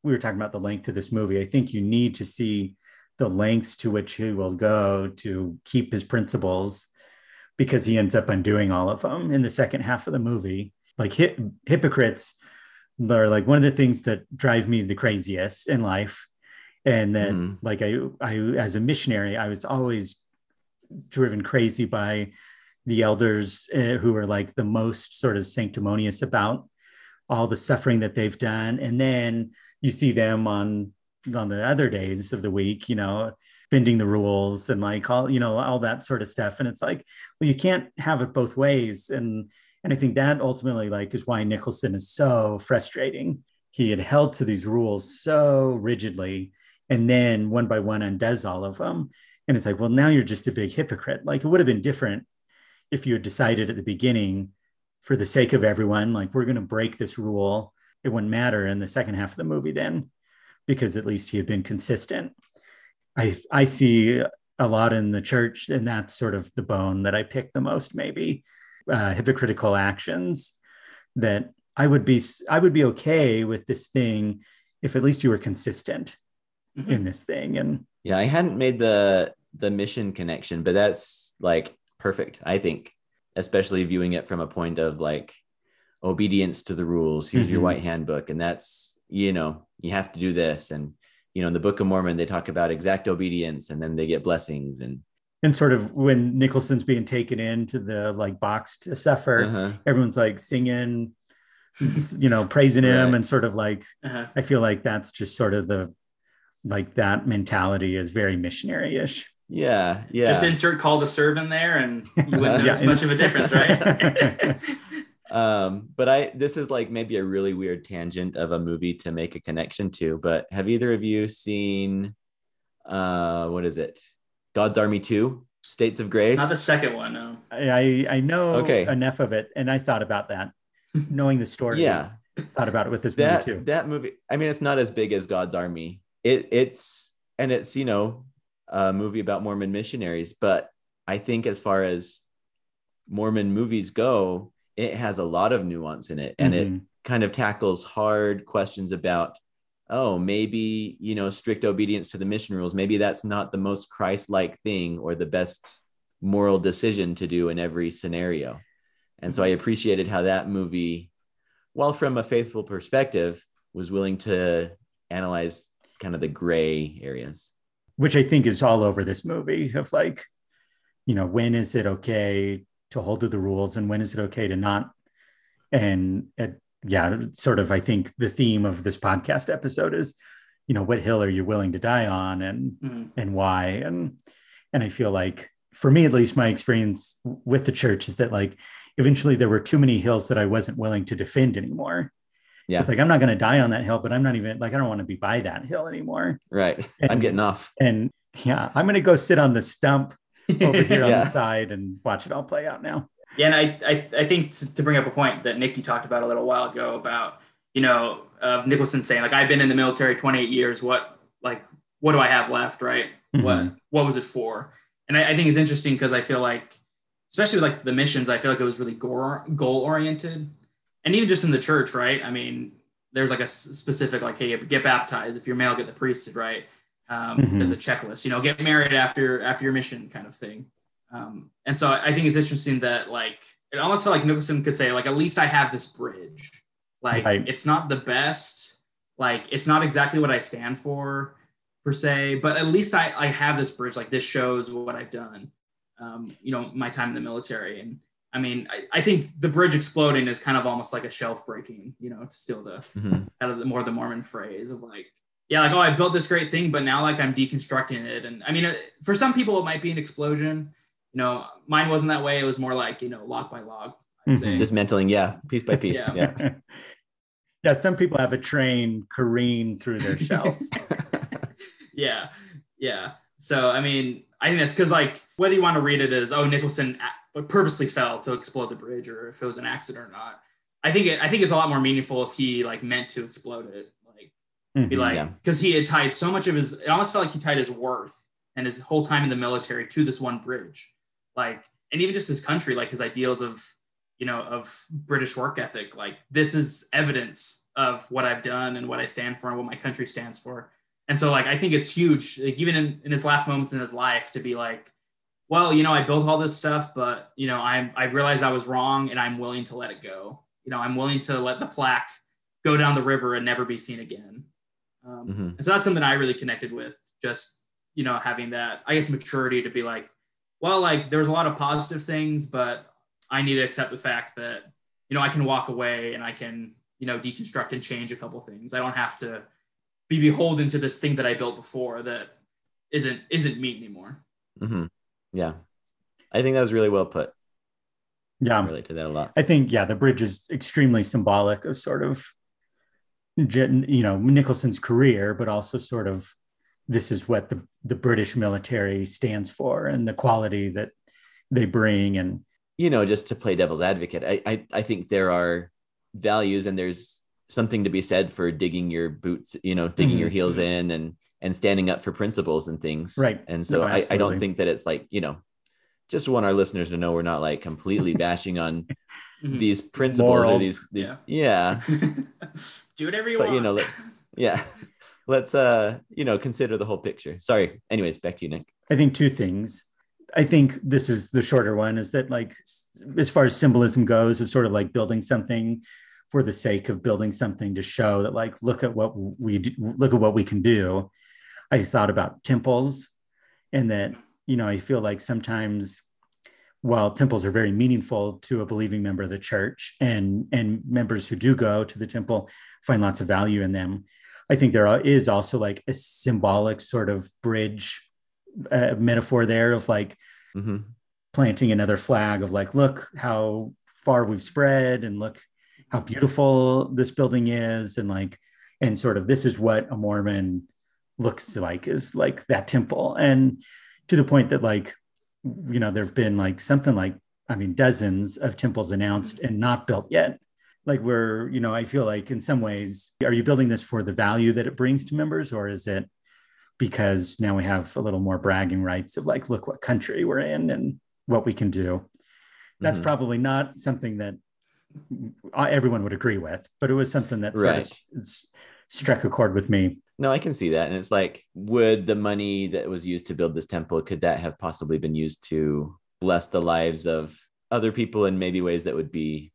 we were talking about the length of this movie. I think you need to see the lengths to which he will go to keep his principles because he ends up undoing all of them in the second half of the movie. Like hi- hypocrites are like one of the things that drive me the craziest in life. And that Mhm. like I, I as a missionary i was always driven crazy by the elders uh, who are like the most sort of sanctimonious about all the suffering that they've done. And then you see them on on the other days of the week you know bending the rules and like all you know all that sort of stuff. And it's like well you can't have it both ways. And and i think that ultimately like is why nicholson is so frustrating. He had held to these rules so rigidly and then one by one undoes all of them and it's like well now you're just a big hypocrite. Like it would have been different if you had decided at the beginning for the sake of everyone like we're going to break this rule. It wouldn't matter in the second half of the movie then because at least he had been consistent. I i see a lot in the church and that's sort of the bone that i pick the most maybe uh, hypocritical actions that i would be i would be okay with this thing if at least you were consistent Mhm. in this thing. And Yeah, I hadn't made the the mission connection, but that's like perfect, I think, especially viewing it from a point of like obedience to the rules. Here's your Mhm. white handbook, and that's you know you have to do this, and you know in the Book of Mormon they talk about exact obedience, and then they get blessings, and and sort of when nicholson's being taken into the like box to suffer uh-huh. everyone's like singing you know praising him and sort of like Uh-huh. i feel like that's just sort of the like that mentality is very missionary-ish yeah, yeah. Just insert call to serve in there, and you wouldn't Yeah. notice much of a difference, right? um but i this is like maybe a really weird tangent of a movie to make a connection to but have either of you seen uh what is it god's army 2 states of grace Not the second one. No. I, I know Okay. enough of it and i thought about that knowing the story yeah thought about it with this movie too that movie i mean it's not as big as god's army it it's and it's you know a movie about mormon missionaries but i think as far as mormon movies go it has a lot of nuance in it and it Mhm. kind of tackles hard questions about oh maybe you know strict obedience to the mission rules. Maybe that's not the most christ-like thing or the best moral decision to do in every scenario. And so i appreciated how that movie while from a faithful perspective was willing to analyze kind of the gray areas which I think is all over this movie of like, you know, when is it okay to hold to the rules and when is it okay to not? And it, yeah, sort of, I think the theme of this podcast episode is, you know, what hill are you willing to die on and Mhm. and why? And and I feel like for me at least, my experience with the church is that like eventually there were too many hills that I wasn't willing to defend anymore. Yeah It's like I'm not going to die on that hill, but I'm not even like I don't want to be by that hill anymore right i'm getting off and yeah, I'm gonna go sit on the stump over here on the side and watch it all play out now. Yeah, and I, I, I think to, to bring up a point that Nick you talked about a little while ago about you know of Nicholson saying like I've been in the military 28 years. What like what do I have left? Right? Mhm. What what was it for? And I, I think it's interesting because I feel like especially with like the missions, I feel like it was really goal goal oriented, and even just in the church, right? I mean, there's like a specific like hey get baptized if you're male get the priesthood right. Um, Mhm. There's a checklist, you know, get married after after your mission kind of thing. Um, and so I think it's interesting that like it almost felt like Nicholson could say like at least I have this bridge. Like Right. it's not the best, like it's not exactly what I stand for per se, but at least I I have this bridge. Like this shows what I've done. Um, you know, my time in the military, and I mean I, I think the bridge exploding is kind of almost like a shelf breaking. You know, to steal the Mhm. out of the more the Mormon phrase of like, yeah, like oh, I built this great thing, but now like I'm deconstructing it. And I mean, it, for some people, it might be an explosion. You know, mine wasn't that way. It was more like you know, log by log. I'd Mhm. say. Dismantling, yeah, piece by piece. Yeah. Yeah. yeah, some people have a train careen through their shelf. yeah, yeah. So I mean, I think that's because like whether you want to read it as oh Nicholson purposely fell to explode the bridge or if it was an accident or not. I think it, I think it's a lot more meaningful if he like meant to explode it. Like be Mhm. like Yeah. because he had tied so much of his it almost felt like he tied his worth and his whole time in the military to this one bridge like and even just his country like his ideals of you know of british work ethic like this is evidence of what i've done and what i stand for and what my country stands for and so like i think it's huge like even in, in his last moments in his life to be like well you know i built all this stuff but you know i'm i've realized i was wrong and i'm willing to let it go you know i'm willing to let the plaque go down the river and never be seen again um, Mhm. and so that's something I really connected with. Just you know, having that, I guess, maturity to be like, well, like there's a lot of positive things, but I need to accept the fact that you know I can walk away and I can you know deconstruct and change a couple things. I don't have to be beholden to this thing that I built before that isn't isn't me anymore. Mhm. Yeah. I think that was really well put. Yeah. I relate to that a lot. I think yeah, the bridge is extremely symbolic of sort of you know Nicholson's career, but also sort of this is what the the British military stands for and the quality that they bring and you know, just to play devil's advocate, I, I I think there are values and there's something to be said for digging your boots, you know, digging your Mhm. heels in and and standing up for principles and things. Right. And so No, I, I don't think that it's like, you know, just want our listeners to know we're not like completely bashing on Mhm. these principles or these, these Yeah. yeah. Do whatever you But want. you know, let's yeah. Let's uh, you know, consider the whole picture. Sorry. Anyways, back to you, Nick. I think two things. I think this is the shorter one is that like as far as symbolism goes of sort of like building something for the sake of building something to show that like look at what we do, look at what we can do. I thought about temples and that you know I feel like sometimes while temples are very meaningful to a believing member of the church and and members who do go to the temple find lots of value in them i think there is also like a symbolic sort of bridge uh, metaphor there of like hmm planting another flag of like look how far we've spread and look how beautiful this building is and like and sort of this is what a mormon looks like is like that temple. And to the point that like you know there've been like something like i mean dozens of temples announced and not built yet. Like we're you know i feel like in some ways are you building this for the value that it brings to members or is it because now we have a little more bragging rights of like look what country we're in and what we can do? That's Mhm. probably not something that everyone would agree with but it was something that sort of struck a chord with me No, I can see that. And it's like, would the money that was used to build this temple, could that have possibly been used to bless the lives of other people in maybe ways that would be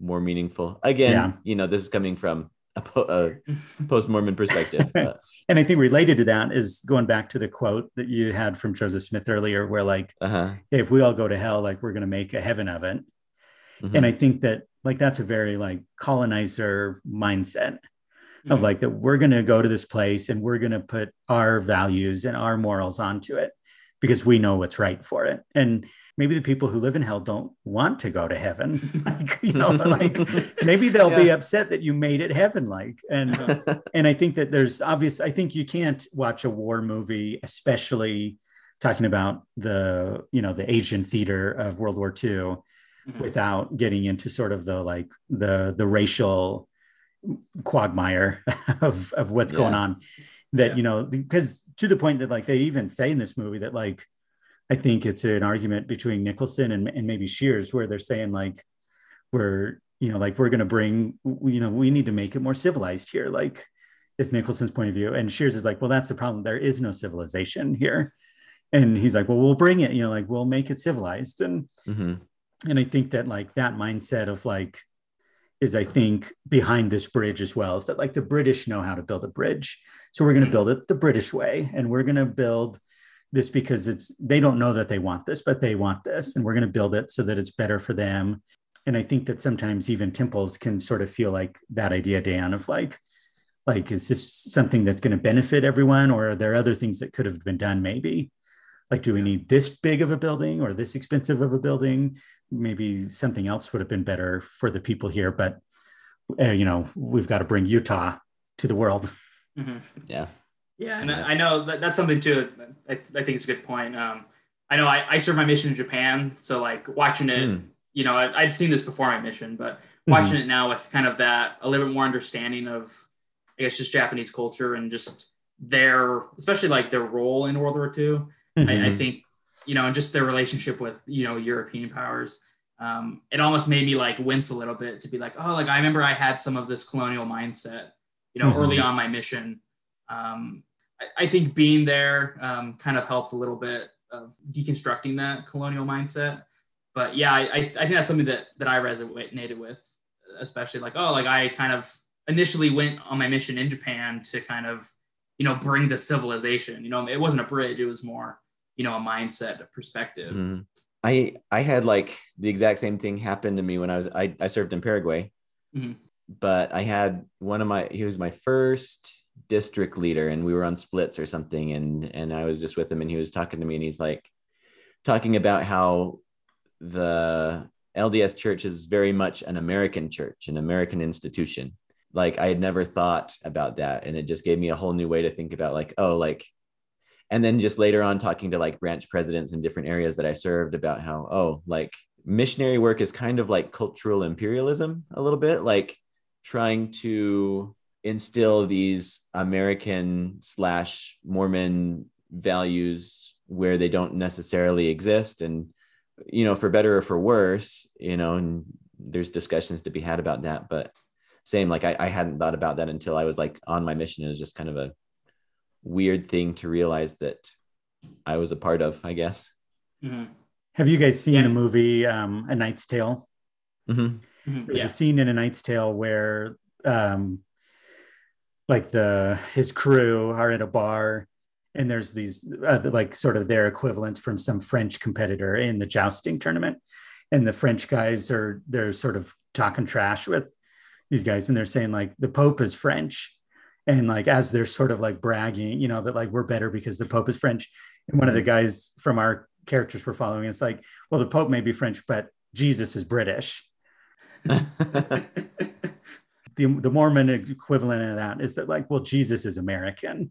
more meaningful? Again, Yeah. you know, this is coming from a, po- a post Mormon perspective. And i think related to that is going back to the quote that you had from joseph smith earlier where like uh-huh. hey, if we all go to hell like we're going to make a heaven of it Mhm. and i think that like that's a very like colonizer mindset of Mhm. like that we're going to go to this place and we're going to put our values and our morals onto it because we know what's right for it and maybe the people who live in hell don't want to go to heaven like you know like maybe they'll be upset that you made it heaven like and and i think that there's obvious i think you can't watch a war movie especially talking about the you know the asian theater of world war ii Mhm. without getting into sort of the like the the racial quagmire of of what's going on that Yeah. you know because to the point that like they even say in this movie that like i think it's an argument between nicholson and, and maybe shears where they're saying like we're you know like we're going to bring you know we need to make it more civilized here like is nicholson's point of view. And shears is like well that's the problem. There is no civilization here. And he's like well we'll bring it you know like we'll make it civilized. And hmm and i think that like that mindset of like is i think behind this bridge as well is that like the british know how to build a bridge. So we're going to Mhm. build it the british way and we're going to build this because it's they don't know that they want this but they want this and we're going to build it so that it's better for them. And i think that sometimes even temples can sort of feel like that idea dan of like like is this something that's going to benefit everyone or are there other things that could have been done maybe? Like do we need this big of a building or this expensive of a building maybe something else would have been better for the people here but uh, you know we've got to bring utah to the world Mhm. Yeah. Yeah, and Yeah. I know that that's something too. I, I think it's a good point. Um, I know I, I served my mission in Japan, so like watching it, Mm. you know, I, I'd seen this before my mission, but Mm-hmm. watching it now with kind of that a little bit more understanding of, I guess, just Japanese culture and just their, especially like their role in World War II. I, I Mhm. think, you know, and just their relationship with, you know, European powers. Um, it almost made me like wince a little bit to be like, oh, like I remember I had some of this colonial mindset, you know, Mhm. early on my mission. Um, I, I think being there um, kind of helped a little bit of deconstructing that colonial mindset. But yeah, I, I, I think that's something that that I resonated with, especially like, oh, like I kind of initially went on my mission in Japan to kind of, you know, bring the civilization. You know, it wasn't a bridge; it was more, you know, a mindset, a perspective. Mhm. I I had like the exact same thing happen to me when I was I, I served in Paraguay, Mhm. but I had one of my he was my first district leader and we were on splits or something and and I was just with him and he was talking to me and he's like talking about how the LDS church is very much an American church, an American institution. Like I had never thought about that and it just gave me a whole new way to think about like oh like and then just later on talking to like branch presidents in different areas that I served about how oh like missionary work is kind of like cultural imperialism a little bit like trying to instill these American slash Mormon values where they don't necessarily exist. And you know for better or for worse you know and there's discussions to be had about that but same like I, I hadn't thought about that until I was like on my mission it was just kind of a weird thing to realize that I was a part of, I guess. Mhm. have you guys seen Yeah. the movie um, a knight's tale Mm-hmm. Mhm. there's Yeah. a scene in a knight's tale where um like the his crew are at a bar and there's these uh, like sort of their equivalents from some french competitor in the jousting tournament and the french guys are they're sort of talking trash with these guys and they're saying like the pope is french and like as they're sort of like bragging you know that like we're better because the pope is french and one of the guys from our characters we're following is like well the pope may be french but jesus is british the, the Mormon equivalent of that is that like, well, Jesus is American.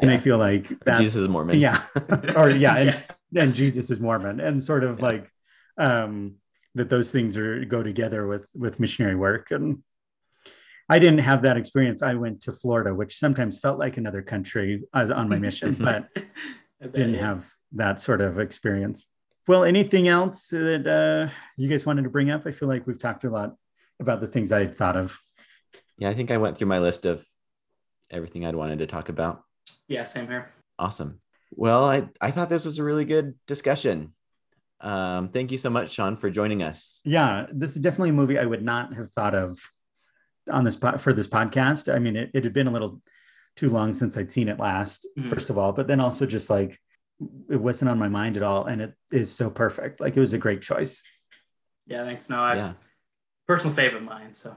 And I feel like Jesus is Mormon. yeah. or yeah, and, Yeah. and Jesus is Mormon. And sort of Yeah. like um that those things are go together with with missionary work. And I didn't have that experience. I went to Florida, which sometimes felt like another country as on my mission, but didn't yeah. have that sort of experience. Well, anything else that uh, you guys wanted to bring up? I feel like we've talked a lot about the things I had thought of. Yeah, I think I went through my list of everything I'd wanted to talk about. Yeah, same here. Awesome. Well, I, I thought this was a really good discussion. Um, thank you so much, Sean, for joining us. Yeah, this is definitely a movie I would not have thought of on this po- for this podcast. I mean, it, it had been a little too long since I'd seen it last, Mhm. first of all, but then also just like it wasn't on my mind at all, and it is so perfect. Like it was a great choice. Yeah, thanks. No, I Yeah. personal favorite of mine. So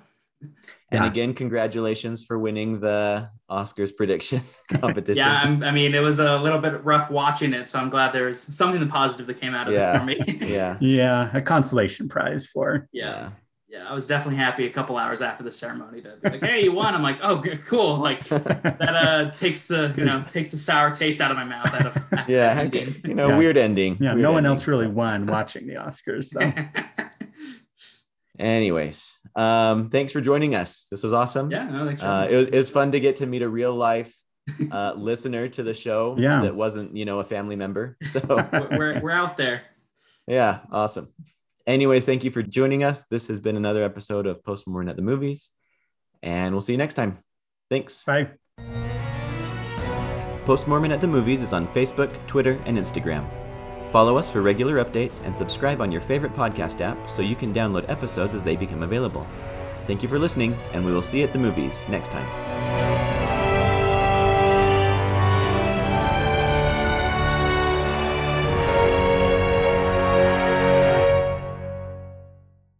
And Yeah. again, congratulations for winning the Oscars prediction competition. yeah, I'm, I mean, it was a little bit rough watching it, so I'm glad there's something positive that came out of Yeah. it for me. yeah. Yeah, a consolation prize for. yeah, yeah. I was definitely happy a couple hours after the ceremony to be like, "Hey, you won!" I'm like, "Oh, good, cool!" Like that uh takes the you know takes the sour taste out of my mouth. Out of Yeah. ending. You know, Yeah. weird ending. Yeah, Weird no one else really won watching the Oscars. So. Anyways, um, thanks for joining us. This was awesome. Yeah, no, thanks. For Uh, it, was, it was fun to get to meet a real life uh, listener to the show Yeah. that wasn't, you know, a family member. So we're, we're we're out there. yeah, awesome. Anyways, thank you for joining us. This has been another episode of Post Mormon at the Movies, and we'll see you next time. Thanks. Bye. Post Mormon at the Movies is on Facebook, Twitter, and Instagram. Follow us for regular updates and subscribe on your favorite podcast app so you can download episodes as they become available. Thank you for listening, and we will see you at the movies next time.